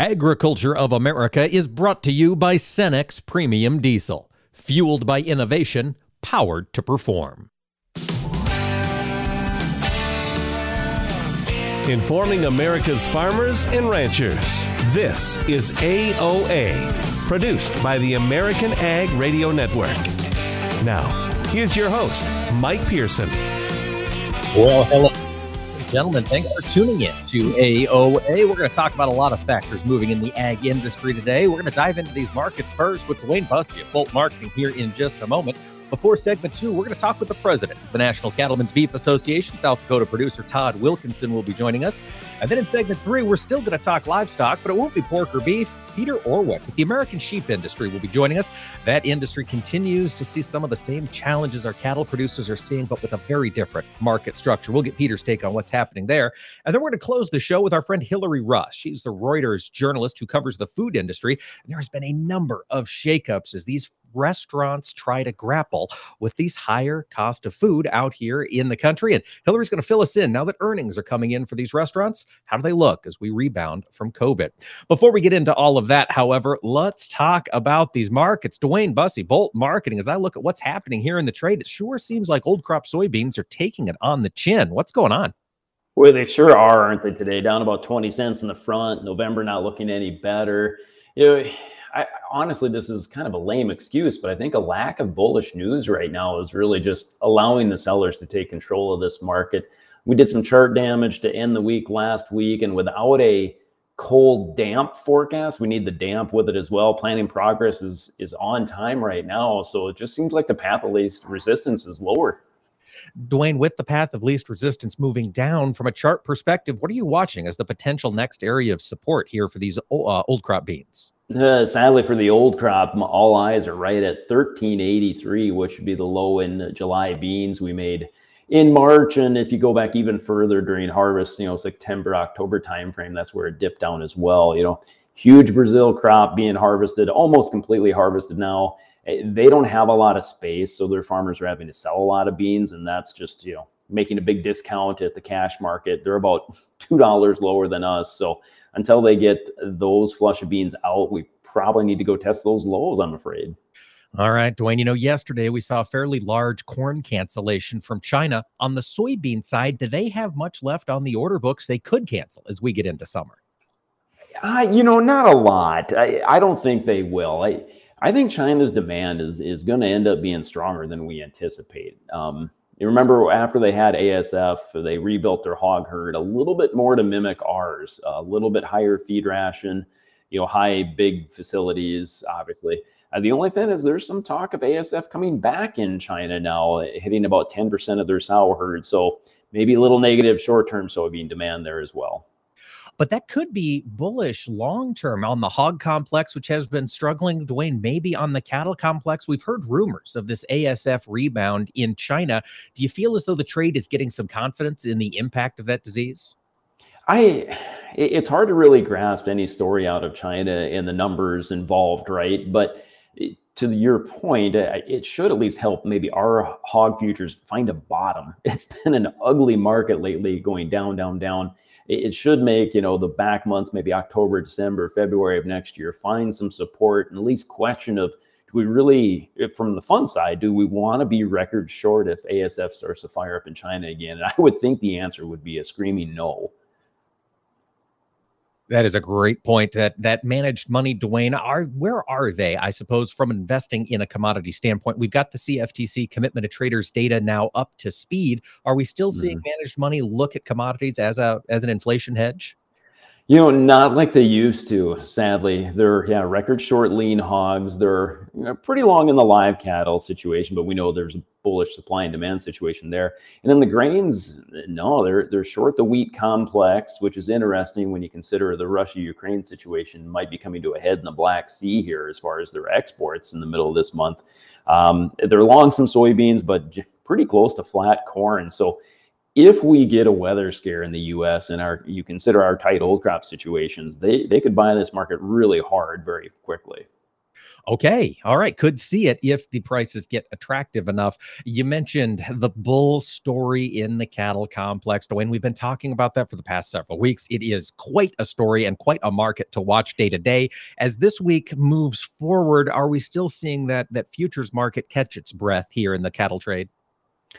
Agriculture of America is brought to you by Cenex Premium Diesel, fueled by innovation, powered to perform. Informing America's farmers and ranchers. This is AOA, produced by the American Ag Radio Network. Now, here's your host, Mike Pearson. Well, hello, gentlemen. Thanks for tuning in to AOA. We're going to talk about a lot of factors moving in the ag industry today. We're going to dive into these markets first with DuWayne Bosse of Bolt Marketing here in just a moment. Before segment two, we're going to talk with the president of the National Cattlemen's Beef Association, South Dakota producer Todd Wilkinson will be joining us. And then in segment three, we're still going to talk livestock, but it won't be pork or beef. Peter Orwick with the American sheep industry will be joining us. That industry continues to see some of the same challenges our cattle producers are seeing, but with a very different market structure. We'll get Peter's take on what's happening there. And then we're going to close the show with our friend Hilary Russ. She's the Reuters journalist who covers the food industry. And there has been a number of shakeups as these restaurants try to grapple with these higher cost of food out here in the country. And Hilary's going to fill us in now that earnings are coming in for these restaurants. How do they look as we rebound from COVID? Before we get into all of that, however, let's talk about these markets. DuWayne Bosse, Bolt Marketing, as I look at what's happening here in the trade, it sure seems like old crop soybeans are taking it on the chin. What's going on? Well, they sure are, aren't they, today? Down about 20 cents in the front. November not looking any better. You know, I, honestly, this is kind of a lame excuse, but I think a lack of bullish news right now is really just allowing the sellers to take control of this market. We did some chart damage to end the week last week, and without a cold damp forecast, we need the damp with it as well. Planning progress is is on time right now, so it just seems like the path of least resistance is lower. DuWayne, with the path of least resistance moving down from a chart perspective, what are you watching as the potential next area of support here for these uh, old crop beans? Uh, sadly, for the old crop, all eyes are right at 1383, which would be the low in July beans we made in March. And if you go back even further during harvest, you know, September, October timeframe, that's where it dipped down as well. You know, huge Brazil crop being harvested, almost completely harvested now. Eh, they don't have a lot of space, so their farmers are having to sell a lot of beans, and that's just you know making a big discount at the cash market. They're about two dollars lower than us, so until they get those flush of beans out, we probably need to go test those lows, I'm afraid. All right, DuWayne. You know, yesterday we saw a fairly large corn cancellation from China. On the soybean side, do they have much left on the order books they could cancel as we get into summer? Uh, you know, not a lot. I, I don't think they will. I, I think China's demand is is going to end up being stronger than we anticipate. Um, you remember after they had ASF, they rebuilt their hog herd a little bit more to mimic ours, a little bit higher feed ration, you know, high big facilities, obviously. Uh, the only thing is there's some talk of ASF coming back in China now, hitting about 10% of their sow herd. So maybe a little negative short-term soybean demand there as well but that could be bullish long term on the hog complex, which has been struggling. DuWayne, maybe on the cattle complex. We've heard rumors of this ASF rebound in China. Do you feel as though the trade is getting some confidence in the impact of that disease? I it's hard to really grasp any story out of China and the numbers involved, right? But eh, to your point, eh, it should at least help maybe our hog futures find a bottom. It's been an ugly market lately, going down, down, down it, should make you know the back months, maybe October, December, February of next year, find some support and at least question of do we really, from the fund side, do we want to be record short if ASF starts to fire up in China again? And I would think the answer would be a screaming no. That is a great point. That that managed money, DuWayne, are where are they? I suppose from investing in a commodity standpoint, we've got the CFTC commitment to traders data now up to speed. Are we still seeing mm-hmm. managed money look at commodities as a as an inflation hedge? You know, not like they used to. Sadly, they're yeah record short lean hogs. They're you know, pretty long in the live cattle situation, but we know there's a bullish supply and demand situation there. And then the grains, no, they're they're short the wheat complex, which is interesting when you consider the Russia-Ukraine situation might be coming to a head in the Black Sea here as far as their exports in the middle of this month. Um, they're long some soybeans, but pretty close to flat corn. So if we get a weather scare in the U.S. and our you consider our tight old crop situations, they they could buy this market really hard very quickly. Okay. All right. Could see it if the prices get attractive enough. You mentioned the bull story in the cattle complex. DuWayne, we've been talking about that for the past several weeks. It is quite a story and quite a market to watch day to day. As this week moves forward, are we still seeing that that futures market catch its breath here in the cattle trade?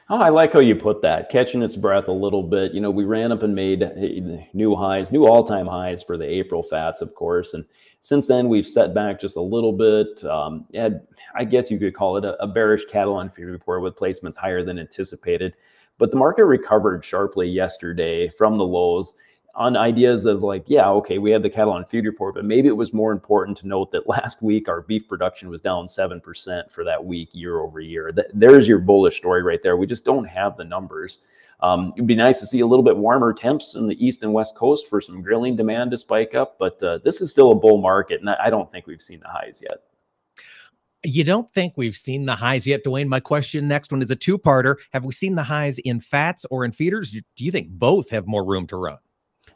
Oh, I like how you put that, catching its breath a little bit. You know, we ran up and made eh, new highs, new all time highs for the April fats, of course. And since then, we've set back just a little bit. Um, had, I guess you could call it a, a bearish cattle on feed report with placements higher than anticipated. But the market recovered sharply yesterday from the lows on ideas of like, yeah, okay, we had the cattle on feed report, but maybe it was more important to note that last week our beef production was down 7% for that week year over year. there's your bullish story right there. We just don't have the numbers. Um, it'd be nice to see a little bit warmer temps in the east and west coast for some grilling demand to spike up, but uh, this is still a bull market, and I don't think we've seen the highs yet. You don't think we've seen the highs yet, DuWayne? My question next one is a two parter. Have we seen the highs in fats or in feeders? Do you think both have more room to run?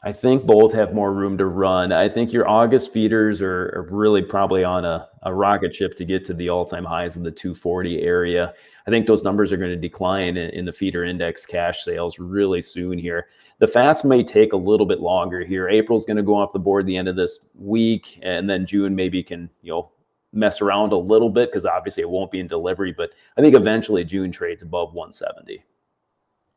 I think both have more room to run. I think your August feeders are, are really probably on a, a, rocket ship to get to the all time highs in the 240 area. I think those numbers are going to decline in, in, the feeder index cash sales really soon here. The fats may take a little bit longer here. April's going to go off the board the end of this week, and then June maybe can, you know, mess around a little bit because obviously it won't be in delivery. But I think eventually June trades above 170.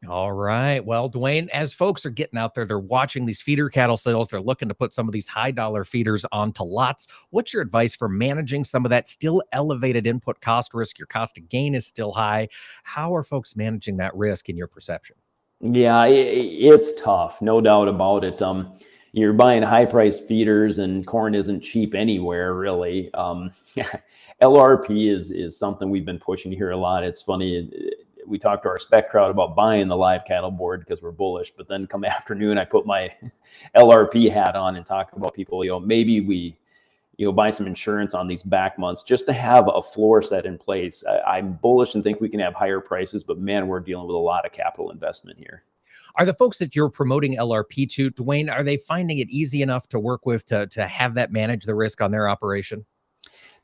All right. Well, DuWayne, as folks are getting out there, they're watching these feeder cattle sales. They're looking to put some of these high dollar feeders onto lots. What's your advice for managing some of that still elevated input cost risk? Your cost of gain is still high. How are folks managing that risk in your perception? Yeah, it's tough, no doubt about it. Um, you're buying high price feeders, and corn isn't cheap anywhere, really. Um, LRP is is something we've been pushing here a lot. It's funny we talked to our spec crowd about buying the live cattle board because we're bullish. But then come afternoon, I put my LRP hat on and talk about people. You know, maybe we, you know, buy some insurance on these back months just to have a floor set in place. I, I'm bullish and think we can have higher prices, but man, we're dealing with a lot of capital investment here. Are the folks that you're promoting LRP to, DuWayne, are they finding it easy enough to work with to to have that manage the risk on their operation?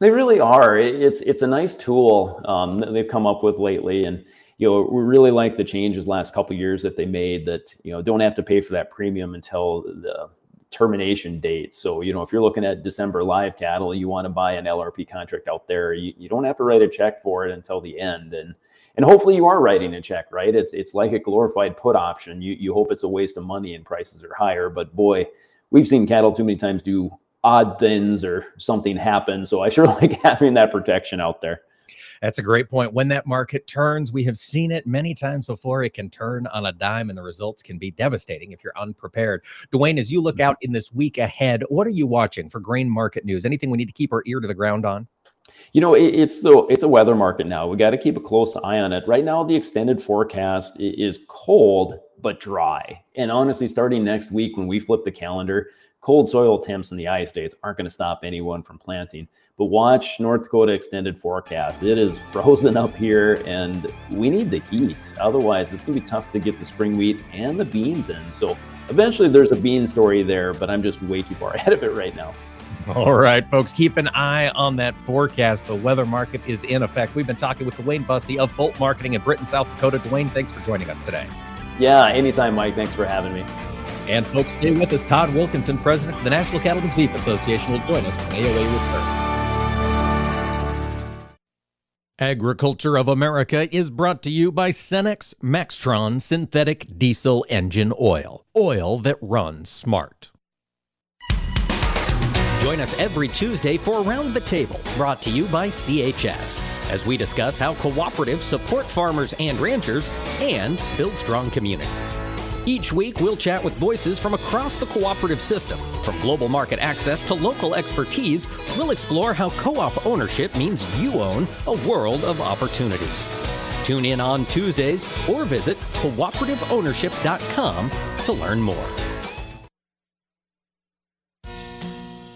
They really are. It's it's a nice tool um, that they've come up with lately, and you know, we really like the changes last couple years that they made that, you know, don't have to pay for that premium until the termination date. So, you know, if you're looking at December live cattle, you want to buy an LRP contract out there, you, you don't have to write a check for it until the end. And and hopefully you are writing a check, right? It's it's like a glorified put option. You you hope it's a waste of money and prices are higher, but boy, we've seen cattle too many times do odd things or something happen. So I sure like having that protection out there. That's a great point. When that market turns, we have seen it many times before. It can turn on a dime, and the results can be devastating if you're unprepared. DuWayne, as you look mm-hmm. out in this week ahead, what are you watching for grain market news? Anything we need to keep our ear to the ground on? You know, it, it's the it's a weather market now. We got to keep a close eye on it. Right now, the extended forecast is cold but dry. And honestly, starting next week when we flip the calendar, cold soil temps in the I states aren't going to stop anyone from planting. But watch North Dakota extended forecast. It is frozen up here, and we need the heat. Otherwise, it's going to be tough to get the spring wheat and the beans in. So eventually, there's a bean story there, but I'm just way too far ahead of it right now. All right, folks, keep an eye on that forecast. The weather market is in effect. We've been talking with DuWayne Bosse of Bolt Marketing in Britton, South Dakota. DuWayne, thanks for joining us today. Yeah, anytime, Mike. Thanks for having me. And folks, stay with us. Todd Wilkinson, president of the National Cattlemen's Beef Association, will join us when AOA returns. Agriculture of America is brought to you by Cenex Maxtron Synthetic Diesel Engine Oil. Oil that runs smart. Join us every Tuesday for Around the Table, brought to you by CHS, as we discuss how cooperatives support farmers and ranchers and build strong communities. Each week, we'll chat with voices from across the cooperative system. From global market access to local expertise, we'll explore how co op ownership means you own a world of opportunities. Tune in on Tuesdays or visit cooperativeownership.com to learn more.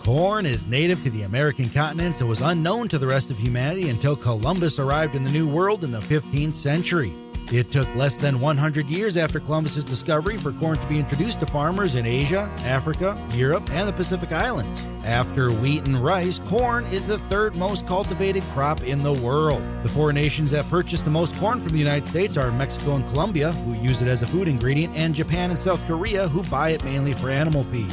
Corn is native to the American continent and was unknown to the rest of humanity until Columbus arrived in the New World in the 15th century. It took less than 100 years after Columbus's discovery for corn to be introduced to farmers in Asia, Africa, Europe, and the Pacific Islands. After wheat and rice, corn is the third most cultivated crop in the world. The four nations that purchase the most corn from the United States are Mexico and Colombia, who use it as a food ingredient, and Japan and South Korea, who buy it mainly for animal feed.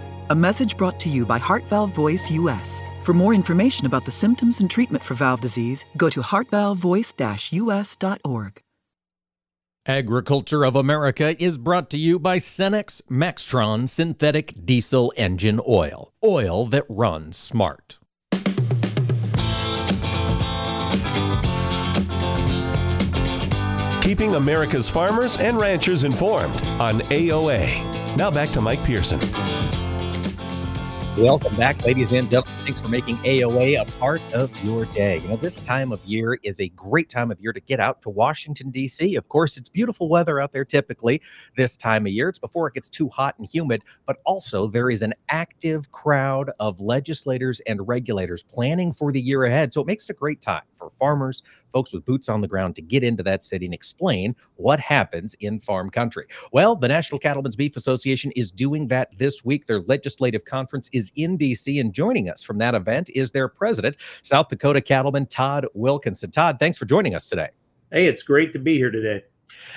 A message brought to you by Heart Valve Voice US. For more information about the symptoms and treatment for valve disease, go to heartvalvevoice-us.org. Agriculture of America is brought to you by Cenex Maxtron Synthetic Diesel Engine Oil. Oil that runs smart. Keeping America's farmers and ranchers informed on AOA. Now back to Mike Pearson. Welcome back, ladies and gentlemen. Thanks for making AOA a part of your day. You know, this time of year is a great time of year to get out to Washington, D.C. Of course, it's beautiful weather out there typically this time of year. It's before it gets too hot and humid, but also there is an active crowd of legislators and regulators planning for the year ahead. So it makes it a great time for farmers, folks with boots on the ground to get into that city and explain what happens in farm country. Well, the National Cattlemen's Beef Association is doing that this week. Their legislative conference is in D.C., and joining us from that event is their president, South Dakota Cattleman Todd Wilkinson. Todd, thanks for joining us today. Hey, it's great to be here today.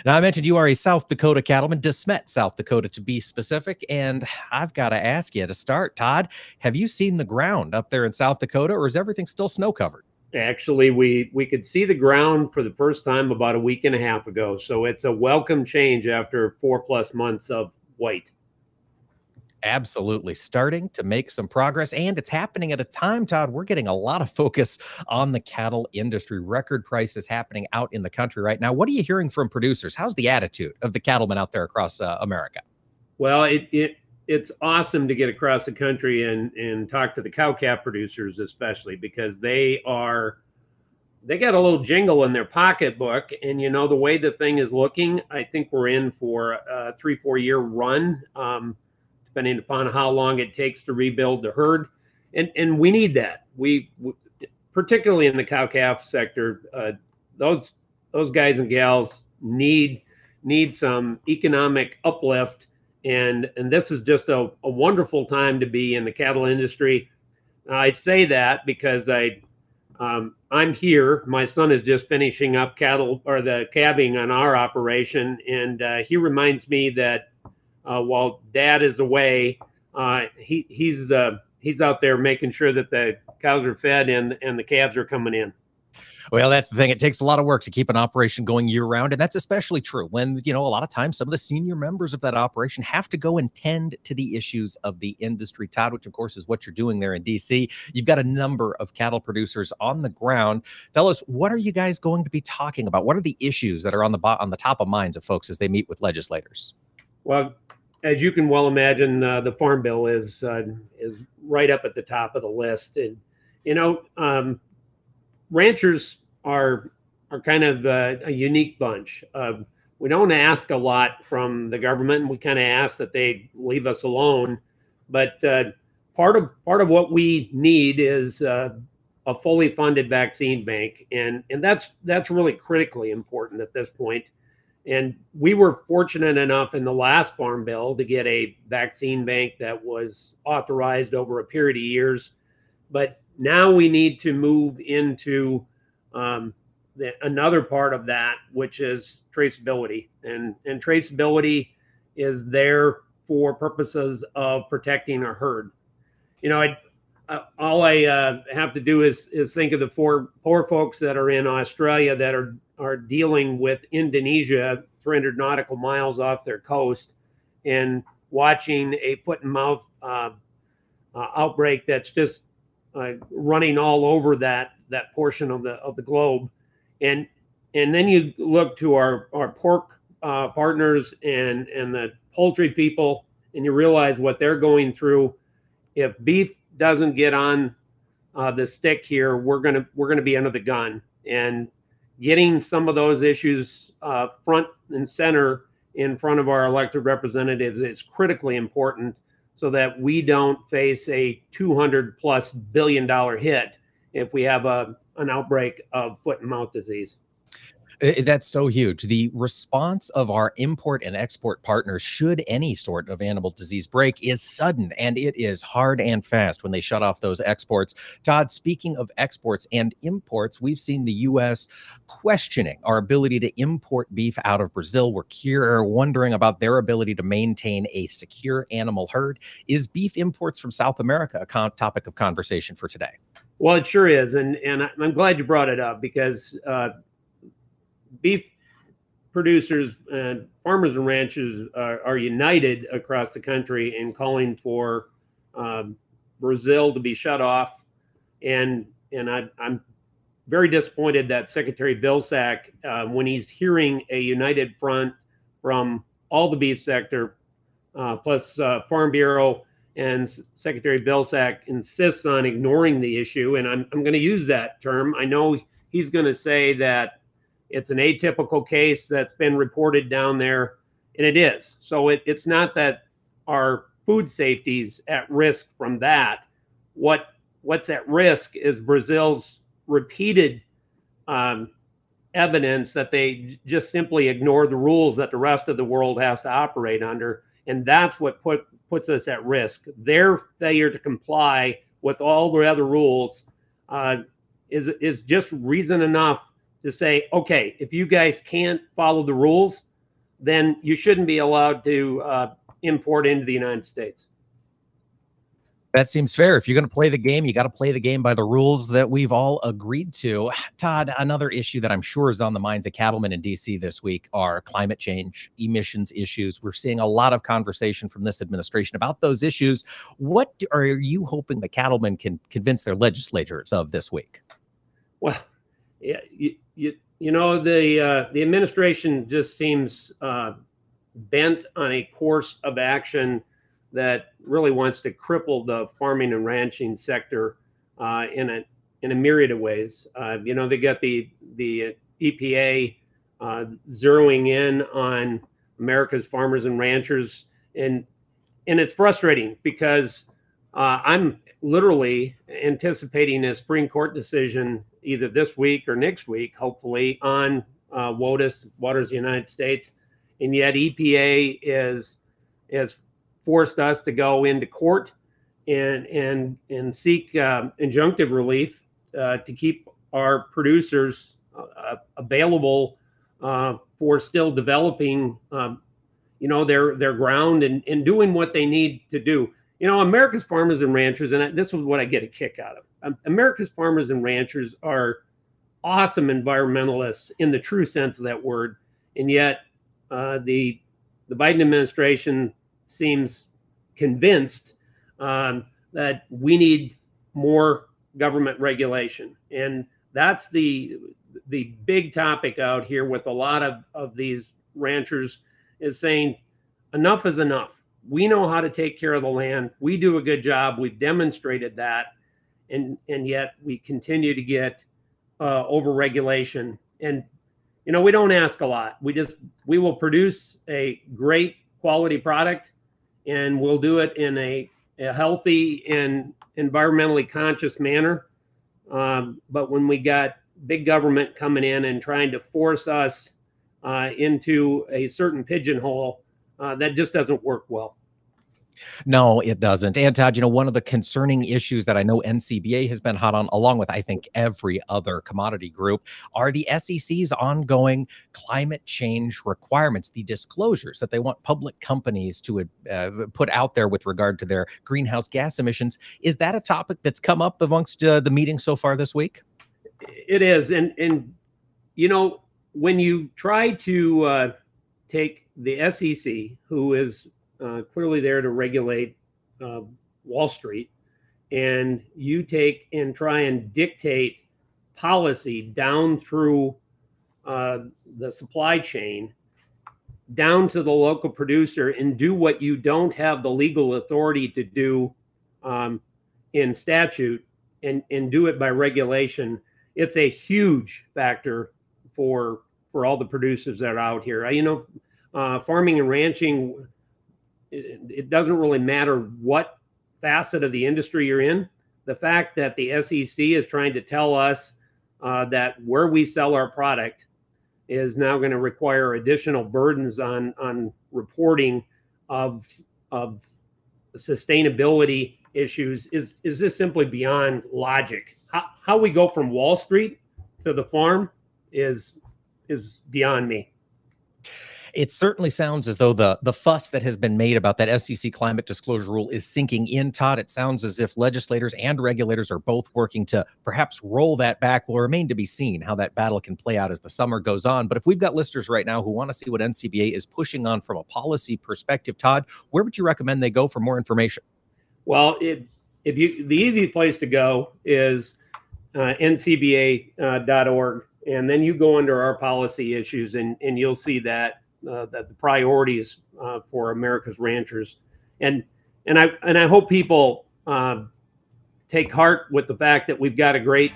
Now, I mentioned you are a South Dakota cattleman, De Smet, South Dakota, to be specific. And I've got to ask you to start, Todd, have you seen the ground up there in South Dakota, or is everything still snow covered? Actually, we we could see the ground for the first time about a week and a half ago. So it's a welcome change after four plus months of white. Absolutely starting to make some progress. And it's happening at a time, Todd, we're getting a lot of focus on the cattle industry. Record prices happening out in the country right now. What are you hearing from producers? How's the attitude of the cattlemen out there across uh, America? Well, it, it it's awesome to get across the country and and talk to the cow calf producers especially because they are they got a little jingle in their pocketbook. And you know the way the thing is looking i think we're in for a three four year run um, depending upon how long it takes to rebuild the herd. And and we need that. We, particularly in the cow calf sector uh, those those guys and gals need need some economic uplift and and this is just a, a wonderful time to be in the cattle industry. I say that because I um, I'm here. My son is just finishing up cattle or the calving on our operation, and uh, he reminds me that uh, while Dad is away, uh, he he's uh, he's out there making sure that the cows are fed and and the calves are coming in. Well, that's the thing. It takes a lot of work to keep an operation going year round. And that's especially true when, you know, a lot of times some of the senior members of that operation have to go and tend to the issues of the industry, Todd, which of course is what you're doing there in DC. You've got a number of cattle producers on the ground. Tell us, what are you guys going to be talking about? What are the issues that are on the bo- on the top of minds of folks as they meet with legislators? Well, as you can well imagine, uh, the farm bill is uh, is right up at the top of the list, and you know, um, ranchers are are kind of a, a unique bunch. Uh, we don't ask a lot from the government. We kind of ask that they leave us alone. But uh, part of part of what we need is uh, a fully funded vaccine bank, and and that's that's really critically important at this point. And we were fortunate enough in the last farm bill to get a vaccine bank that was authorized over a period of years. But now we need to move into um, the, another part of that, which is traceability, and and traceability is there for purposes of protecting our herd. You know, I, uh, all I uh, have to do is is think of the four poor folks that are in Australia that are are dealing with Indonesia, 300 nautical miles off their coast, and watching a foot and mouth uh, uh outbreak that's just uh, running all over that that portion of the of the globe, and and then you look to our our pork uh, partners and and the poultry people, and you realize what they're going through. If beef doesn't get on uh, the stick here, we're gonna we're gonna be under the gun, and getting some of those issues uh, front and center in front of our elected representatives is critically important so that we don't face a 200 plus billion dollar hit if we have a an outbreak of foot and mouth disease. That's so huge. The response of our import and export partners, should any sort of animal disease break, is sudden and it is hard and fast when they shut off those exports. Todd, speaking of exports and imports, we've seen the U.S. questioning our ability to import beef out of Brazil. We're here wondering about their ability to maintain a secure animal herd. Is beef imports from South America a con- topic of conversation for today? Well, it sure is, and and I'm glad you brought it up because uh, beef producers and farmers and ranchers are, are, united across the country in calling for um, Brazil to be shut off, and and I, am very disappointed that Secretary Vilsack, uh, when he's hearing a united front from all the beef sector, uh, plus uh, Farm Bureau and Secretary Vilsack insists on ignoring the issue. And I'm, I'm going to use that term. I know he's going to say that it's an atypical case that's been reported down there, and it is. So it, it's not that our food safety's at risk from that. What what's at risk is Brazil's repeated um, evidence that they just simply ignore the rules that the rest of the world has to operate under, and that's what put puts us at risk. Their failure to comply with all the other rules uh, is is just reason enough to say, okay, if you guys can't follow the rules, then you shouldn't be allowed to uh, import into the United States. That seems fair. If you're going to play the game, you got to play the game by the rules that we've all agreed to. Todd, another issue that I'm sure is on the minds of cattlemen in DC this week are climate change, emissions issues. We're seeing a lot of conversation from this administration about those issues. What are you hoping the cattlemen can convince their legislators of this week? Well, you, you, you know the uh, the administration just seems uh, bent on a course of action that really wants to cripple the farming and ranching sector uh, in a in a myriad of ways. Uh, you know, they got the the EPA uh, zeroing in on America's farmers and ranchers, and and it's frustrating because uh, I'm literally anticipating a Supreme Court decision either this week or next week, hopefully, on uh, WOTUS, Waters of the United States, and yet EPA is is forced us to go into court and and and seek uh, injunctive relief uh, to keep our producers uh, available uh, for still developing, um, you know, their their ground and, and doing what they need to do. You know, America's farmers and ranchers, and this is what I get a kick out of. Um, America's farmers and ranchers are awesome environmentalists in the true sense of that word, and yet uh, the the Biden administration seems convinced um, that we need more government regulation, and that's the the big topic out here with a lot of, of these ranchers is saying enough is enough. We know how to take care of the land. We do a good job. We've demonstrated that. And, and yet we continue to get uh, overregulation. And, you know, we don't ask a lot. We just, we will produce a great quality product and we'll do it in a, a healthy and environmentally conscious manner. Um, but when we got big government coming in and trying to force us uh, into a certain pigeonhole, uh, that just doesn't work well. No, it doesn't. And Todd, you know, one of the concerning issues that I know NCBA has been hot on, along with I think every other commodity group, are the SEC's ongoing climate change requirements, the disclosures that they want public companies to uh, put out there with regard to their greenhouse gas emissions. Is that a topic that's come up amongst uh, the meeting so far this week? It is, and and you know when you try to uh, take the SEC, who is uh, clearly there to regulate uh, Wall Street, and you take and try and dictate policy down through uh, the supply chain, down to the local producer, and do what you don't have the legal authority to do um, in statute, and and do it by regulation it's a huge factor for for all the producers that are out here. You know, uh, farming and ranching, it, it, doesn't really matter what facet of the industry you're in. The fact that the SEC is trying to tell us uh, that where we sell our product is now going to require additional burdens on on reporting of of sustainability issues is is this simply beyond logic how, how we go from Wall Street to the farm is is beyond me. It certainly sounds as though the the fuss that has been made about that SEC climate disclosure rule is sinking in, Todd. It sounds as if legislators and regulators are both working to perhaps roll that back. Will remain to be seen how that battle can play out as the summer goes on. But if we've got listeners right now who want to see what NCBA is pushing on from a policy perspective, Todd, where would you recommend they go for more information? Well, it, if you the easy place to go is uh, ncba.org, uh, and then you go under our policy issues, and, and you'll see that uh, that the priorities uh, for America's ranchers, and and I and I hope people uh, take heart with the fact that we've got a great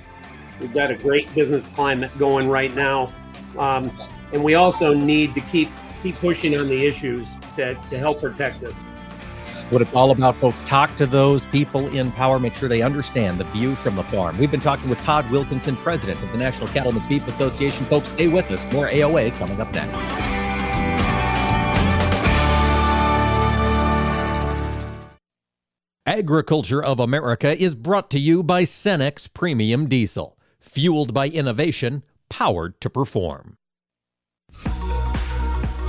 we've got a great business climate going right now, um, and we also need to keep keep pushing on the issues to, to help protect us what it's all about, folks. Talk to those people in power. Make sure they understand the view from the farm. We've been talking with Todd Wilkinson, president of the National Cattlemen's Beef Association. Folks, stay with us. More AOA coming up next. Agriculture of America is brought to you by Cenex Premium Diesel, fueled by innovation, powered to perform.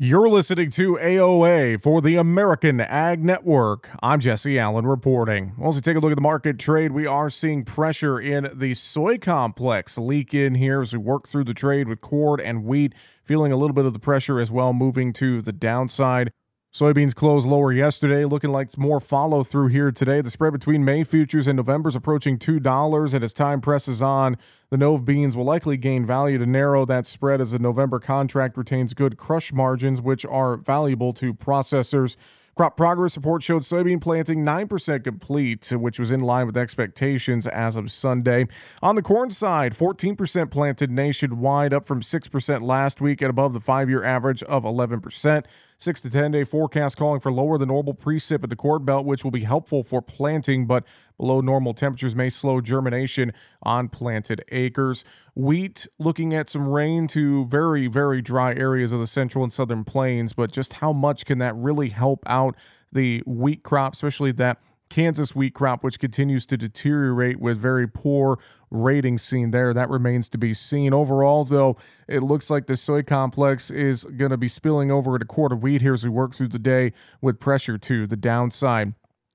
You're listening to AOA for the American Ag Network. I'm Jesse Allen reporting. Also, take a look at the market trade. We are seeing pressure in the soy complex leak in here as we work through the trade with corn and wheat, feeling a little bit of the pressure as well, moving to the downside. Soybeans closed lower yesterday, looking like more follow through here today. The spread between May futures and November is approaching $2, and as time presses on, the Nov beans will likely gain value to narrow that spread as the November contract retains good crush margins, which are valuable to processors. Crop progress report showed soybean planting 9% complete, which was in line with expectations as of Sunday. On the corn side, 14% planted nationwide, up from 6% last week and above the five year average of 11%. Six to 10 day forecast calling for lower than normal precip at the Corn Belt, which will be helpful for planting, but below normal temperatures may slow germination on planted acres. Wheat looking at some rain to very, very dry areas of the central and southern plains, but just how much can that really help out the wheat crop, especially that Kansas wheat crop, which continues to deteriorate with very poor ratings seen there. That remains to be seen. Overall, though, it looks like the soy complex is going to be spilling over to quarter wheat here as we work through the day with pressure to the downside.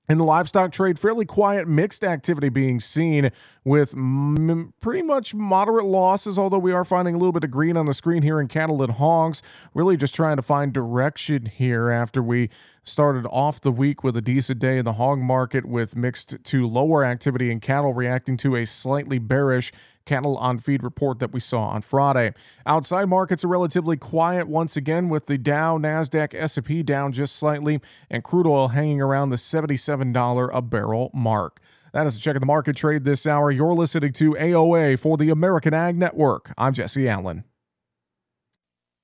In the livestock trade, fairly quiet, mixed activity being seen with m- pretty much moderate losses, although we are finding a little bit of green on the screen here in cattle and hogs. Really just trying to find direction here after we started off the week with a decent day in the hog market with mixed to lower activity in cattle reacting to a slightly bearish cattle on feed report that we saw on Friday. Outside markets are relatively quiet once again with the Dow, Nasdaq, S&P down just slightly and crude oil hanging around the $77 a barrel mark. That is a check of the market trade this hour. You're listening to AOA for the American Ag Network. I'm Jesse Allen.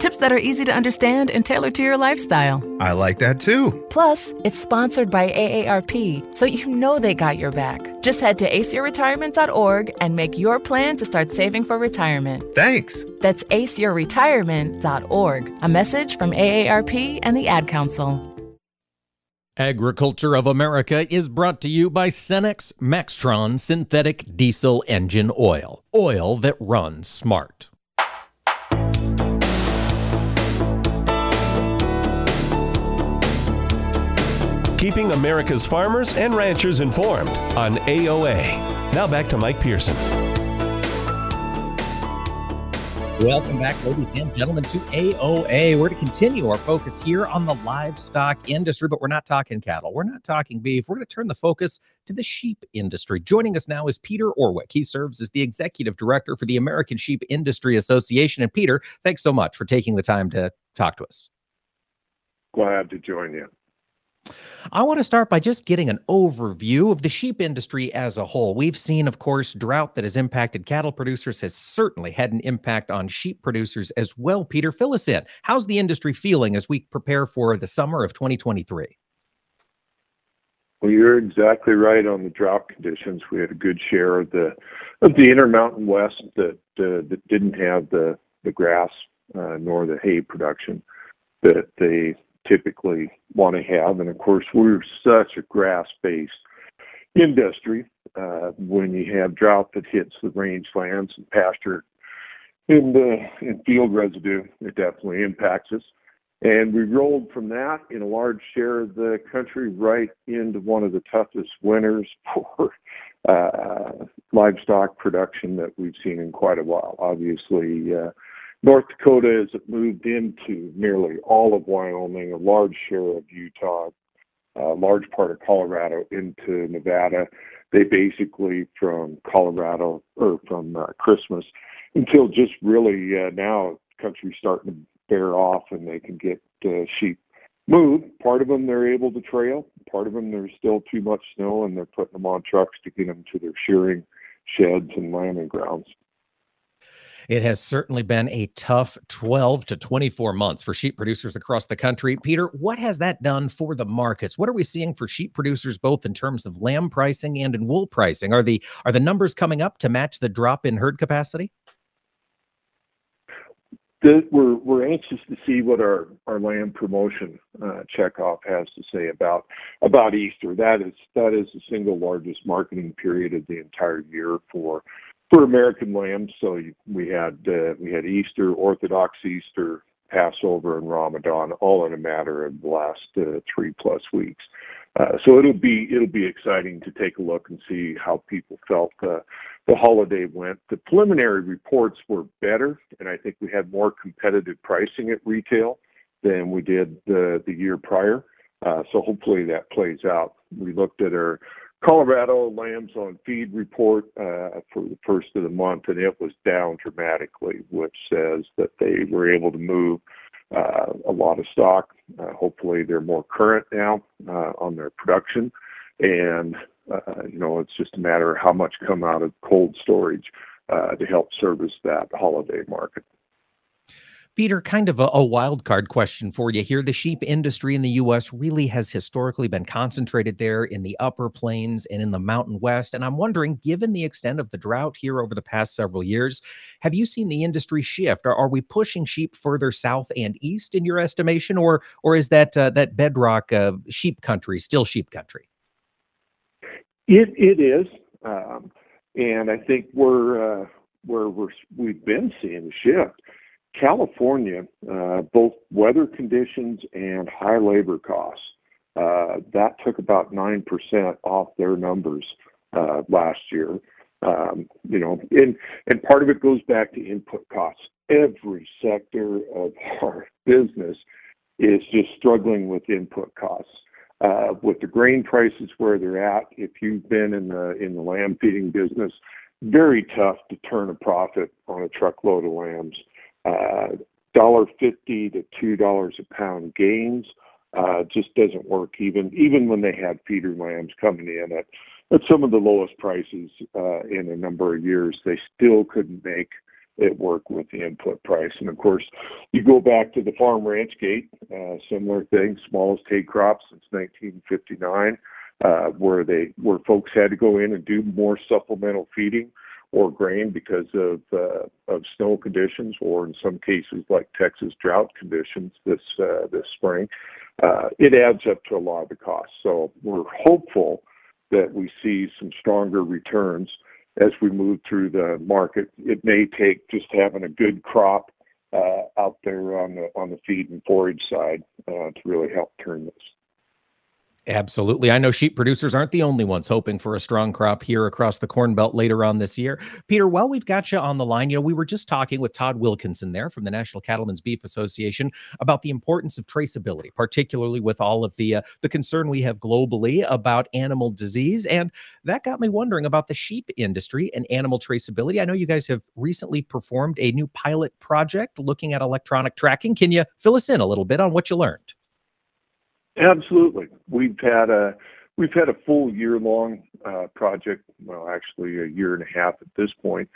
Tips that are easy to understand and tailored to your lifestyle. I like that too. Plus, it's sponsored by AARP, so you know they got your back. Just head to aceyourretirement.org and make your plan to start saving for retirement. Thanks. That's aceyourretirement.org. A message from AARP and the Ad Council. Agriculture of America is brought to you by Cenex Maxtron Synthetic Diesel Engine Oil. Oil that runs smart. Keeping America's farmers and ranchers informed on AOA. Now back to Mike Pearson. Welcome back, ladies and gentlemen, to AOA. We're to continue our focus here on the livestock industry, but we're not talking cattle. We're not talking beef. We're going to turn the focus to the sheep industry. Joining us now is Peter Orwick. He serves as the executive director for the American Sheep Industry Association. And Peter, thanks so much for taking the time to talk to us. Glad to join you. I want to start by just getting an overview of the sheep industry as a whole. We've seen, of course, drought that has impacted cattle producers has certainly had an impact on sheep producers as well. Peter, fill us in. How's the industry feeling as we prepare for the summer of 2023? Well, you're exactly right on the drought conditions. We had a good share of the of the Intermountain West that uh, that didn't have the the grass uh, nor the hay production that they typically want to have. And of course, we're such a grass based industry. Uh, when you have drought that hits the rangelands and pasture in the in field residue, it definitely impacts us. And we rolled from that in a large share of the country right into one of the toughest winters for uh, livestock production that we've seen in quite a while. Obviously, uh, North Dakota has moved into nearly all of Wyoming, a large share of Utah, a large part of Colorado into Nevada. They basically from Colorado or from uh, Christmas until just really uh, now country's starting to bear off and they can get uh, sheep moved. Part of them they're able to trail. Part of them there's still too much snow and they're putting them on trucks to get them to their shearing sheds and lambing grounds. It has certainly been a tough 12 to 24 months for sheep producers across the country. Peter, what has that done for the markets? What are we seeing for sheep producers both in terms of lamb pricing and in wool pricing? Are the are the numbers coming up to match the drop in herd capacity? The, we're we're anxious to see what our our lamb promotion uh, checkoff has to say about about Easter. That is that is the single largest marketing period of the entire year for for American lambs. So we had uh, we had Easter, Orthodox Easter, Passover, and Ramadan all in a matter of the last uh, three plus weeks. Uh, so it'll be it'll be exciting to take a look and see how people felt uh, the holiday went. The preliminary reports were better, and I think we had more competitive pricing at retail than we did the the year prior. Uh, so hopefully that plays out. We looked at our Colorado lambs on feed report uh, for the first of the month, and it was down dramatically, which says that they were able to move uh, a lot of stock. Uh, hopefully, they're more current now on their production, and you know it's just a matter of how much come out of cold storage to help service that holiday market. Peter, kind of a, a, wild card question for you here. The sheep industry in the U.S. really has historically been concentrated there in the upper plains and in the mountain west. And I'm wondering, given the extent of the drought here over the past several years, have you seen the industry shift? Are, are we pushing sheep further south and east in your estimation, or or is that uh, that bedrock uh, sheep country still sheep country? It it is, um, and I think we're uh, where we're we've been seeing the shift California, uh, both weather conditions and high labor costs, uh, that took about 9% off their numbers uh, last year. Um, you know, and, and part of it goes back to input costs. Every sector of our business is just struggling with input costs. Uh, with the grain prices where they're at, if you've been in the in the lamb feeding business, very tough to turn a profit on a truckload of lambs uh, dollar fifty to two dollars a pound gains uh, just doesn't work. Even even when they had feeder lambs coming in at at some of the lowest prices uh, in a number of years, they still couldn't make it work with the input price. And of course, you go back to the farm ranch gate, uh, similar thing, smallest hay crop since 1959, uh, where they where folks had to go in and do more supplemental feeding or grain because of uh, of snow conditions, or in some cases like Texas drought conditions this uh, this spring. Uh, it adds up to a lot of the costs. So we're hopeful that we see some stronger returns as we move through the market. It may take just having a good crop out there on the on the feed and forage side to really help turn this. Absolutely. I know sheep producers aren't the only ones hoping for a strong crop here across the Corn Belt later on this year. Peter, while we've got you on the line, you know, we were just talking with Todd Wilkinson there from the National Cattlemen's Beef Association about the importance of traceability, particularly with all of the uh, the concern we have globally about animal disease. And that got me wondering about the sheep industry and animal traceability. I know you guys have recently performed a new pilot project looking at electronic tracking. Can you fill us in a little bit on what you learned? Absolutely. We've had a we've had a full year long uh, project, well, actually a year and a half at this point,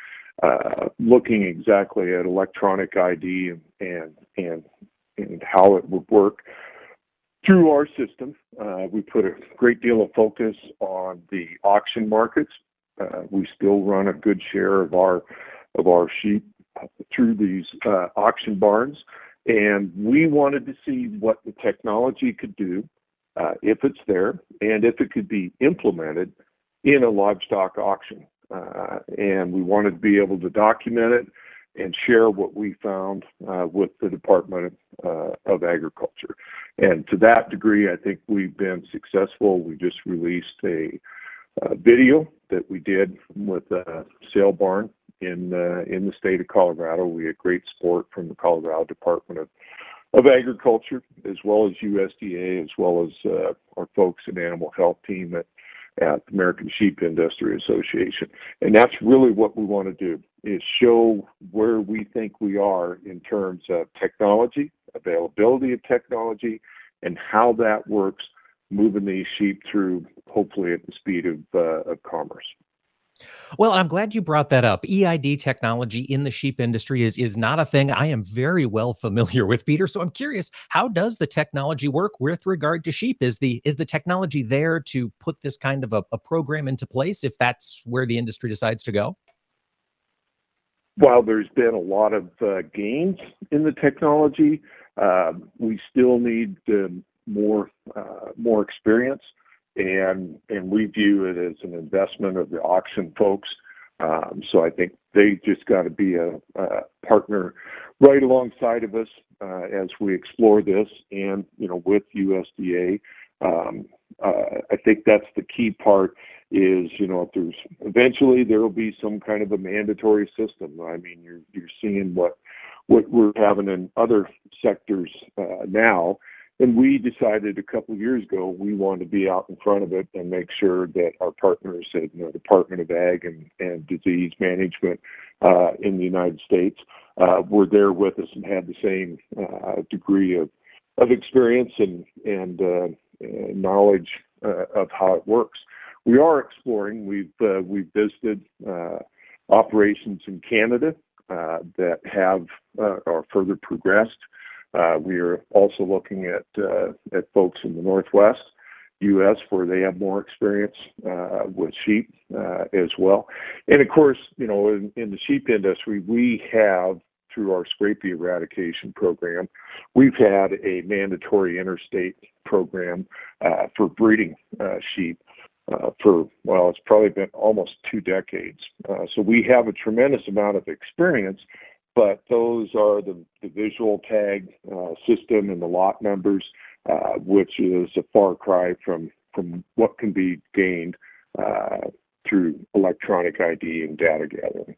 uh, looking exactly at electronic ID and and and, and how it would work through our system. Uh, we put a great deal of focus on the auction markets. We still run a good share of our of our sheep through these auction barns. And we wanted to see what the technology could do, uh, if it's there, and if it could be implemented in a livestock auction. Uh, and we wanted to be able to document it and share what we found uh, with the Department uh, of Agriculture. And to that degree, I think we've been successful. We just released a, a video that we did with a sale barn in uh, in the state of Colorado. We had great support from the Colorado Department of of Agriculture, as well as USDA, as well as uh, our folks in animal health team at at the American Sheep Industry Association. And that's really what we want to do is show where we think we are in terms of technology, availability of technology, and how that works moving these sheep through hopefully at the speed of, uh, of commerce. Well, I'm glad you brought that up. EID technology in the sheep industry is is not a thing I am very well familiar with, Peter. So I'm curious, how does the technology work with regard to sheep? Is the is the technology there to put this kind of a, a program into place if that's where the industry decides to go? While there's been a lot of uh, gains in the technology, uh, we still need uh, more uh, more experience and and we view it as an investment of the auction folks. Um, so I think they just got to be a, partner right alongside of us uh, as we explore this, and you know with USDA. Um, uh, I think that's the key part. Is you know if there's eventually there will be some kind of a mandatory system. I mean you're you're seeing what what we're having in other sectors uh, now and we decided a couple of years ago we wanted to be out in front of it and make sure that our partners at you know, Department of Ag and, and Disease Management uh, in the United States uh, were there with us and had the same uh, degree of, of experience and, and uh, knowledge uh, of how it works. We are exploring. We've uh, we've visited operations in Canada that have are further progressed. Uh, we are also looking at uh, at folks in the Northwest U.S. where they have more experience uh, with sheep as well. And of course, you know, in, the sheep industry, we have through our scrapie eradication program, we've had a mandatory interstate program for breeding sheep for, well, it's probably been almost two decades. so we have a tremendous amount of experience but those are the, visual tag uh, system and the lot numbers, uh, which is a far cry from, from what can be gained uh, through electronic ID and data gathering.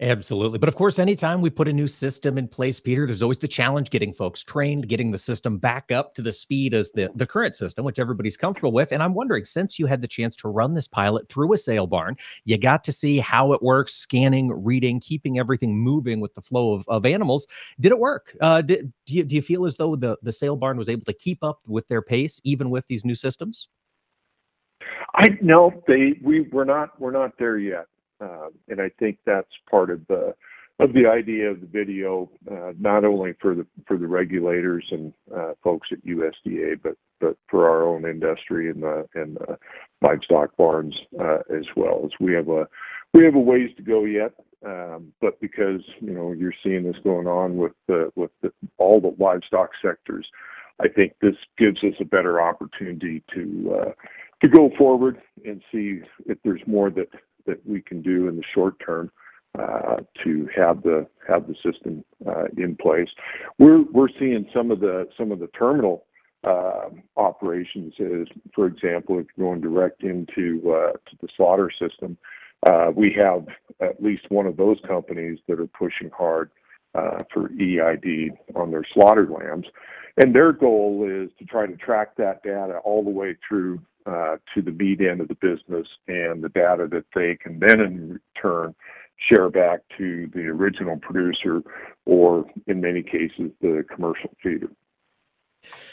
Absolutely. But of course, anytime we put a new system in place, Peter, there's always the challenge getting folks trained, getting the system back up to the speed as the, the current system, which everybody's comfortable with. And I'm wondering, since you had the chance to run this pilot through a sale barn, you got to see how it works, scanning, reading, keeping everything moving with the flow of, of animals. Did it work? Uh, did, do, you, do you feel as though the, the sale barn was able to keep up with their pace, even with these new systems? I no, they we we're not we're not there yet. Um, and I think that's part of the of the idea of the video, uh, not only for the for the regulators and uh, folks at USDA, but but for our own industry and the and the livestock barns uh, as well. As we have a we have a ways to go yet, um, but because you know you're seeing this going on with the with the, all the livestock sectors, I think this gives us a better opportunity to uh, to go forward and see if there's more that that we can do in the short term uh, to have the have the system uh, in place. We're we're seeing some of the some of the terminal uh, operations is, for example, if you're going direct into uh, to the slaughter system, we have at least one of those companies that are pushing hard for EID on their slaughtered lambs, and their goal is to try to track that data all the way through Uh, to the meat end of the business and the data that they can then in turn share back to the original producer or in many cases the commercial feeder.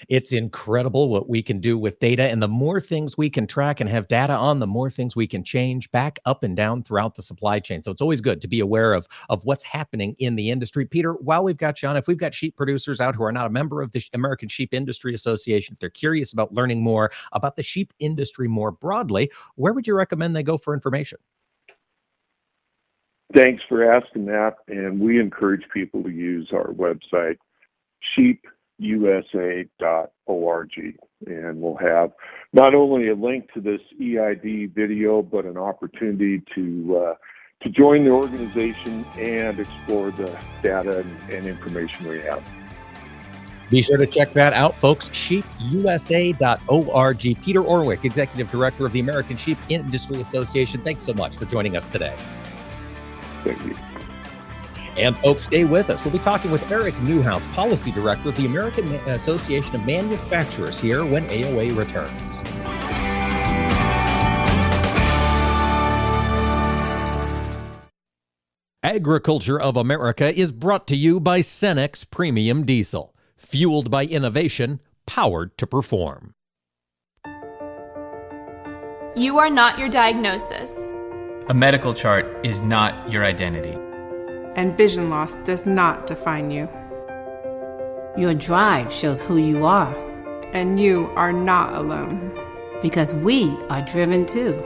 It's incredible what we can do with data. And the more things we can track and have data on, the more things we can change back up and down throughout the supply chain. So it's always good to be aware of, of what's happening in the industry. Peter, while we've got you on, if we've got sheep producers out who are not a member of the American Sheep Industry Association, if they're curious about learning more about the sheep industry more broadly, where would you recommend they go for information? Thanks for asking that. And we encourage people to use our website, sheep usa.org. And we'll have not only a link to this EID video, but an opportunity to uh, to join the organization and explore the data and, and information we have. Be sure to check that out, folks. SheepUSA.org. Peter Orwick, Executive Director of the American Sheep Industry Association. Thanks so much for joining us today. Thank you. And folks, stay with us. We'll be talking with Aric Newhouse, Policy Director of the American Association of Manufacturers, here when AOA returns. Agriculture of America is brought to you by Cenex Premium Diesel, fueled by innovation, powered to perform. You are not your diagnosis. A medical chart is not your identity. And vision loss does not define you. Your drive shows who you are. And you are not alone. Because we are driven too.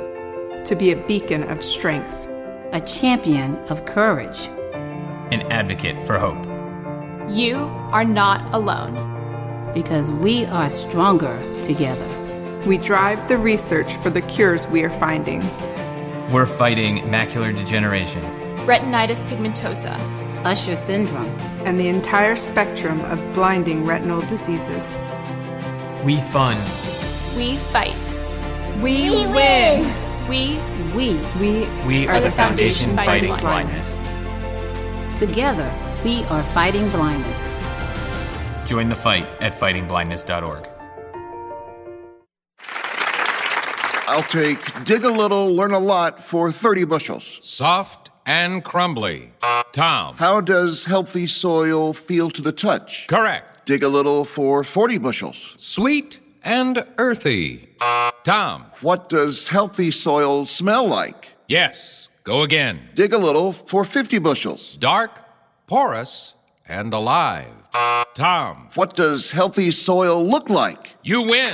To be a beacon of strength, a champion of courage, an advocate for hope. You are not alone. Because we are stronger together. We drive the research for the cures we are finding. We're fighting macular degeneration, retinitis pigmentosa, Usher syndrome, and the entire spectrum of blinding retinal diseases. We fund. We fight. We, we win. win. We we we we are, are the foundation, foundation fighting, fighting blindness. blindness. Together, we are fighting blindness. Join the fight at fightingblindness.org. I'll take dig a little, learn a lot for 30 bushels. Soft and crumbly. Tom. How does healthy soil feel to the touch? Correct. Dig a little for 40 bushels. Sweet and earthy. Tom. What does healthy soil smell like? Yes. Go again. Dig a little for 50 bushels. Dark, porous, and alive. Tom. What does healthy soil look like? You win.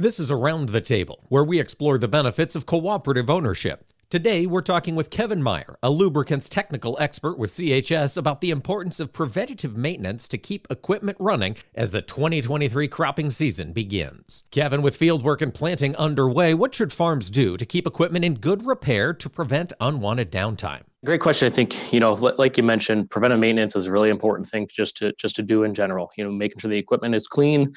This is Around the Table, where we explore the benefits of cooperative ownership. Today, we're talking with Kevin Meyer, a lubricants technical expert with CHS, about the importance of preventative maintenance to keep equipment running as the 2023 cropping season begins. Kevin, with fieldwork and planting underway, what should farms do to keep equipment in good repair to prevent unwanted downtime? Great question. I think you know, like you mentioned, preventive maintenance is a really important thing just to just to do in general. You know, making sure the equipment is clean,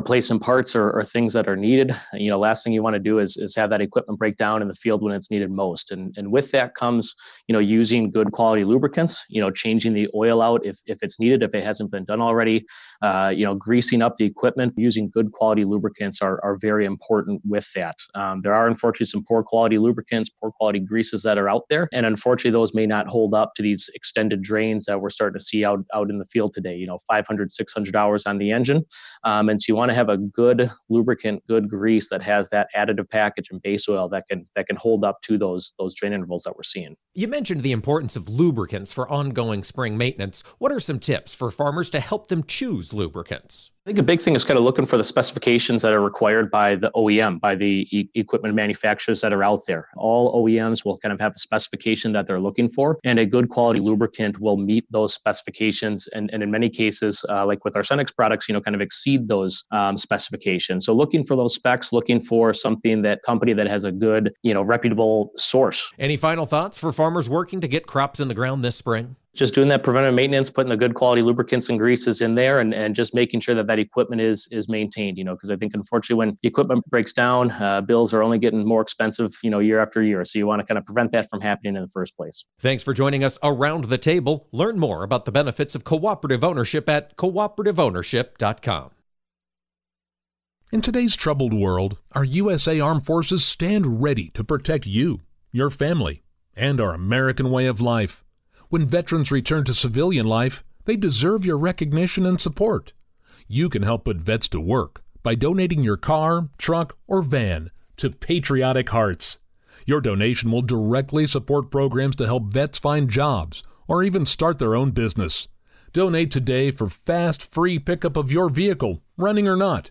replacing parts or, or, things that are needed. You know, last thing you want to do is, is have that equipment break down in the field when it's needed most. And, and with that comes, you know, using good quality lubricants, you know, changing the oil out if, if it's needed, if it hasn't been done already, uh, you know, greasing up the equipment, using good quality lubricants are, are very important with that. Um, there are unfortunately some poor quality lubricants, poor quality greases that are out there. And unfortunately, those may not hold up to these extended drains that we're starting to see out, out in the field today, you know, 500, 600 hours on the engine. Um, and so you want to have a good lubricant, good grease that has that additive package and base oil that can that can hold up to those those drain intervals that we're seeing. You mentioned the importance of lubricants for ongoing spring maintenance. What are some tips for farmers to help them choose lubricants? I think a big thing is kind of looking for the specifications that are required by the OEM, by the e- equipment manufacturers that are out there. All OEMs will kind of have a specification that they're looking for, and a good quality lubricant will meet those specifications. And, and in many cases, uh, like with our Cenex products, you know, kind of exceed those um, specifications. So looking for those specs, looking for something that company that has a good, you know, reputable source. Any final thoughts for farmers working to get crops in the ground this spring? Just doing that preventive maintenance, putting the good quality lubricants and greases in there, and, and just making sure that that equipment is is maintained. You know, because I think unfortunately when equipment breaks down, uh, bills are only getting more expensive. You know, year after year. So you want to kind of prevent that from happening in the first place. Thanks for joining us around the table. Learn more about the benefits of cooperative ownership at cooperativeownership.com. In today's troubled world, our USA Armed Forces stand ready to protect you, your family, and our American way of life. When veterans return to civilian life, they deserve your recognition and support. You can help put vets to work by donating your car, truck, or van to Patriotic Hearts. Your donation will directly support programs to help vets find jobs or even start their own business. Donate today for fast, free pickup of your vehicle, running or not.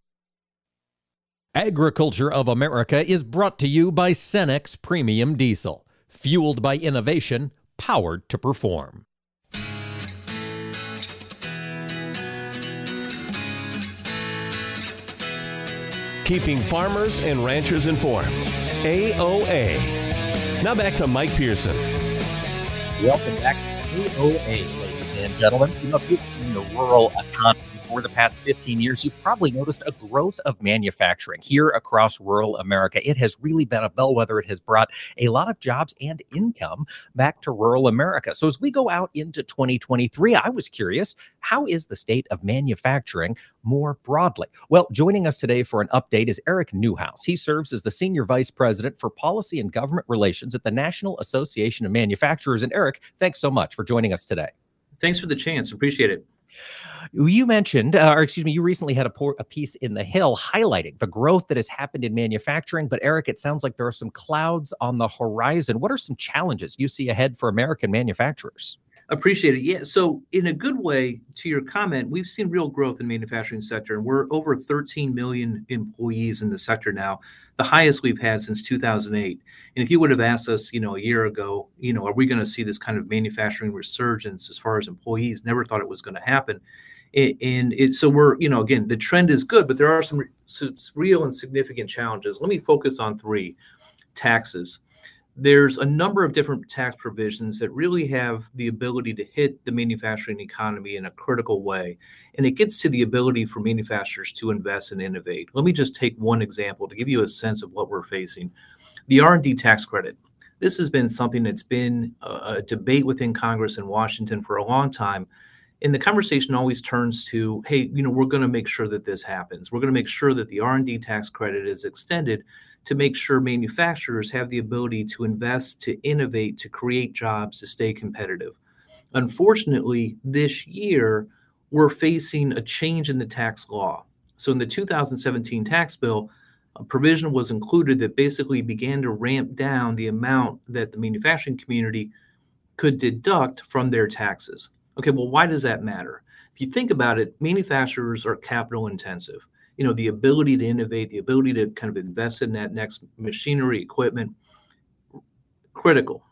Agriculture of America is brought to you by Cenex Premium Diesel, fueled by innovation, powered to perform. Keeping farmers and ranchers informed. AOA. Now back to Mike Pearson. Welcome back to AOA, and gentlemen. You know, if you've in the rural economy for the past 15 years, you've probably noticed a growth of manufacturing here across rural America. It has really been a bellwether. It has brought a lot of jobs and income back to rural America. So as we go out into 2023, I was curious, how is the state of manufacturing more broadly? Well, joining us today for an update is Aric Newhouse. He serves as the Senior Vice President for Policy and Government Relations at the National Association of Manufacturers. And Aric, thanks so much for joining us today. Thanks for the chance. Appreciate it. You mentioned, uh, or excuse me, you recently had a, por- a piece in the Hill highlighting the growth that has happened in manufacturing. But Aric, it sounds like there are some clouds on the horizon. What are some challenges you see ahead for American manufacturers? Appreciate it. Yeah. So, in a good way, to your comment, we've seen real growth in manufacturing sector, and we're over 13 million employees in the sector now, the highest we've had since 2008. And if you would have asked us, you know, a year ago, you know, are we going to see this kind of manufacturing resurgence as far as employees? Never thought it was going to happen. And it, so we're, you know, again, the trend is good, but there are some real and significant challenges. Let me focus on three taxes there's a number of different tax provisions that really have the ability to hit the manufacturing economy in a critical way and it gets to the ability for manufacturers to invest and innovate. Let me just take one example to give you a sense of what we're facing. The r&d tax credit. This has been something that's been a debate within congress in washington for a long time and the conversation always turns to hey you know we're going to make sure that this happens. We're going to make sure that the r&d tax credit is extended to make sure manufacturers have the ability to invest, to innovate, to create jobs, to stay competitive. Unfortunately, this year, we're facing a change in the tax law. So, in the 2017 tax bill, a provision was included that basically began to ramp down the amount that the manufacturing community could deduct from their taxes. Okay, well, why does that matter? If you think about it, manufacturers are capital intensive you know the ability to innovate the ability to kind of invest in that next machinery equipment critical.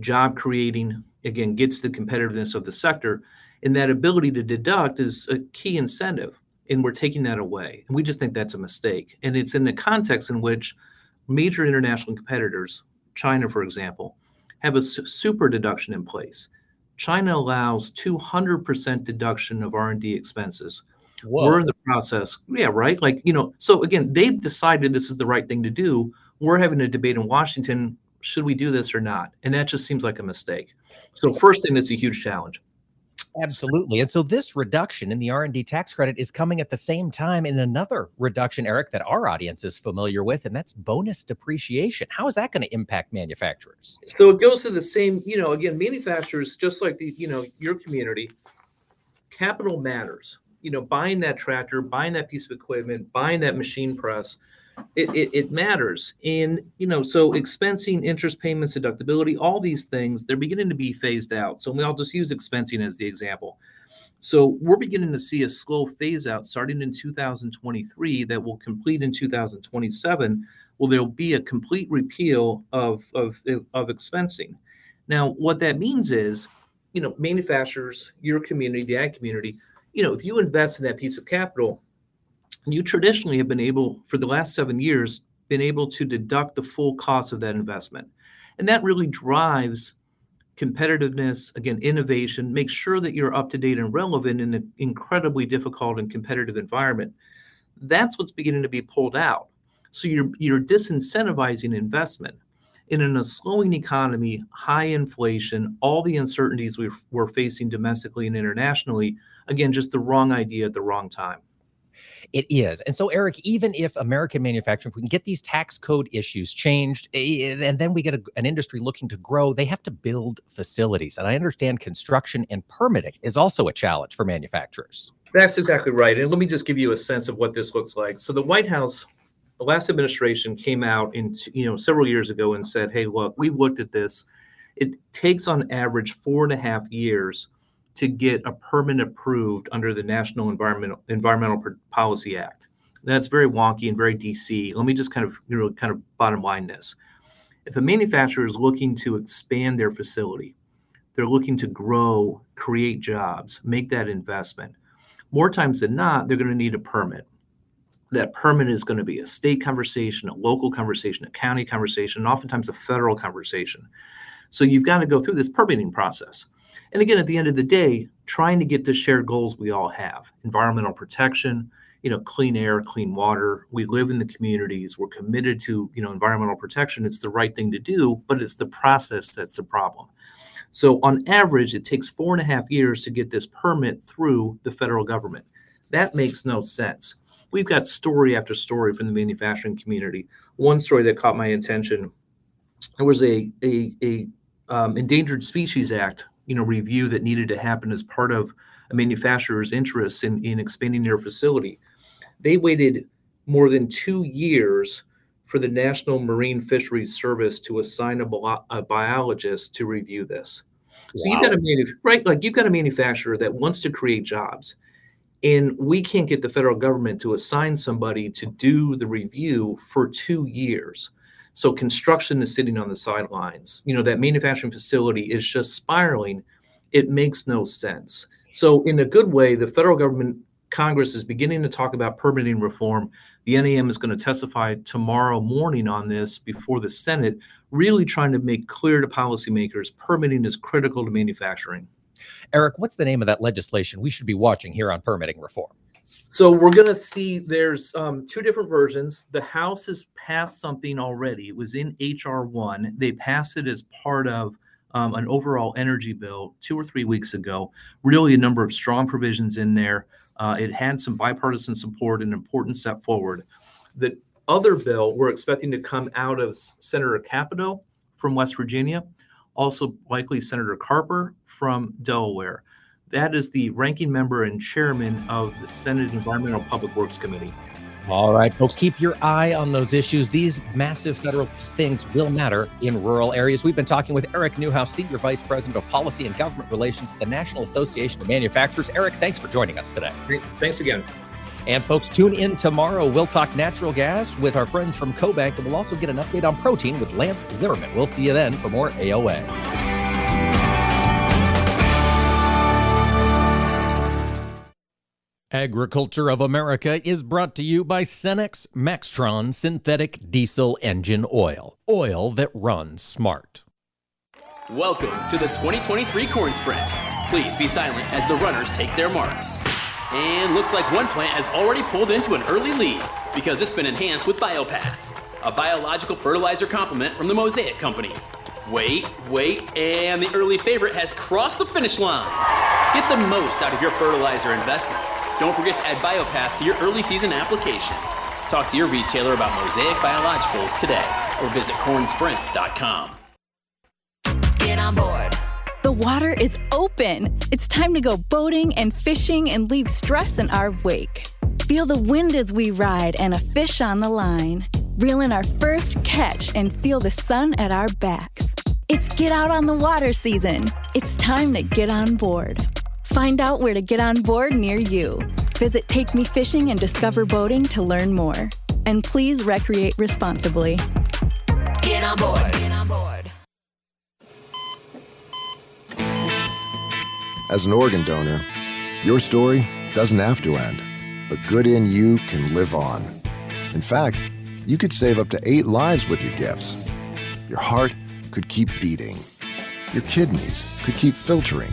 Job creating again gets the competitiveness of the sector and that ability to deduct is a key incentive and we're taking that away. And we just think that's a mistake. And it's in the context in which major international competitors china for example have a super deduction in place. China allows 200% deduction of r&d expenses Whoa. We're in the process. Yeah, right. Like, you know, so again, they've decided this is the right thing to do. We're having a debate in Washington. Should we do this or not? And that just seems like a mistake. So first thing that's a huge challenge. Absolutely. And so this reduction in the R&D tax credit is coming at the same time in another reduction, Aric, that our audience is familiar with, and that's bonus depreciation. How is that going to impact manufacturers? So it goes to the same, you know, again, manufacturers, just like the, you know, your community, capital matters you know, buying that tractor, buying that piece of equipment, buying that machine press, it, it, it, matters. And, you know, so expensing, interest payments, deductibility, all these things, they're beginning to be phased out. So I'll just use expensing as the example. So we're beginning to see a slow phase out starting in 2023 that will complete in 2027. Well, there'll be a complete repeal of, of, of expensing. Now, what that means is, you know, manufacturers, your community, the ag community, you know, if you invest in that piece of capital, you traditionally have been able, for the last seven years, been able to deduct the full cost of that investment. And that really drives competitiveness, again, innovation, make sure that you're up to date and relevant in an incredibly difficult and competitive environment. That's what's beginning to be pulled out. So you're you're disincentivizing investment. And in a slowing economy, high inflation, all the uncertainties we we're facing domestically and internationally, again, just the wrong idea at the wrong time. It is. And so, Aric, even if American manufacturing, if we can get these tax code issues changed, eh, and then we get a, an industry looking to grow, they have to build facilities. And I understand construction and permitting is also a challenge for manufacturers. That's exactly right. And let me just give you a sense of what this looks like. So, the White House, the last administration came out in, you know, several years ago and said, hey, look, we've looked at this. It takes on average four and a half years to get a permit approved under the National Environmental Environmental Policy Act. That's very wonky and very DC. Let me just kind of you know kind of bottom line this. If a manufacturer is looking to expand their facility, they're looking to grow, create jobs, make that investment. More times than not, they're going to need a permit. That permit is going to be a state conversation, a local conversation, a county conversation, and oftentimes a federal conversation. So you've got to go through this permitting process. And again, at the end of the day, trying to get the shared goals we all have environmental protection, you know, clean air, clean water. We live in the communities. We're committed to, you know, environmental protection. It's the right thing to do, but it's the process that's the problem. So on average, it takes four and a half years to get this permit through the federal government. That makes no sense. We've got story after story from the manufacturing community. One story that caught my attention there was a a, a um, Endangered Species Act, you know, review that needed to happen as part of a manufacturer's interest in, in expanding their facility. They waited more than two years for the National Marine Fisheries Service to assign a, a biologist to review this. So you've got a manuf- right, like you've got a manufacturer that wants to create jobs, and we can't get the federal government to assign somebody to do the review for two years. So construction is sitting on the sidelines. You know, that manufacturing facility is just spiraling. It makes no sense. So, in a good way, the federal government, Congress is beginning to talk about permitting reform. The NAM is going to testify tomorrow morning on this before the Senate, really trying to make clear to policymakers permitting is critical to manufacturing. Aric, what's the name of that legislation we should be watching here on permitting reform? So we're going to see there's um, two different versions. The House has passed something already. It was in HR one. They passed it as part of um, an overall energy bill two or three weeks ago. Really, a number of strong provisions in there. Uh, it had some bipartisan support, an important step forward. The other bill we're expecting to come out of Senator Capito from West Virginia, also likely Senator Carper from Delaware. That is the ranking member and chairman of the Senate Environmental Public Works Committee. All right, folks, keep your eye on those issues. These massive federal things will matter in rural areas. We've been talking with Aric Newhouse, Senior Vice President of Policy and Government Relations at the National Association of Manufacturers. Aric, thanks for joining us today. Great. Thanks again. And folks, tune in tomorrow. We'll talk natural gas with our friends from CoBank, and we'll also get an update on protein with Lance Zimmerman. We'll see you then for more AOA. Agriculture of America is brought to you by Cenex Maxtron Synthetic Diesel Engine Oil. Oil that runs smart. Welcome to the 2023 Corn Sprint. Please be silent as the runners take their marks. And looks like one plant has already pulled into an early lead because it's been enhanced with Biopath, a biological fertilizer complement from the Mosaic Company. Wait, wait, and the early favorite has crossed the finish line. Get the most out of your fertilizer investment don't forget to add Biopath to your early season application. Talk to your retailer about Mosaic Biologicals today or visit cornsprint.com. Get on board. The water is open. It's time to go boating and fishing and leave stress in our wake. Feel the wind as we ride and a fish on the line. Reel in our first catch and feel the sun at our backs. It's get out on the water season. It's time to get on board. Find out where to get on board near you. Visit Take Me Fishing and Discover Boating to learn more. And please recreate responsibly. Get on board. Get on board. As an organ donor, your story doesn't have to end. The good in you can live on. In fact, you could save up to eight lives with your gifts. Your heart could keep beating. Your kidneys could keep filtering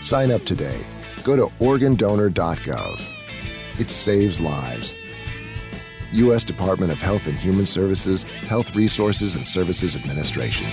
Sign up today. Go to organdonor.gov. It saves lives. U.S. Department of Health and Human Services, Health Resources and Services Administration.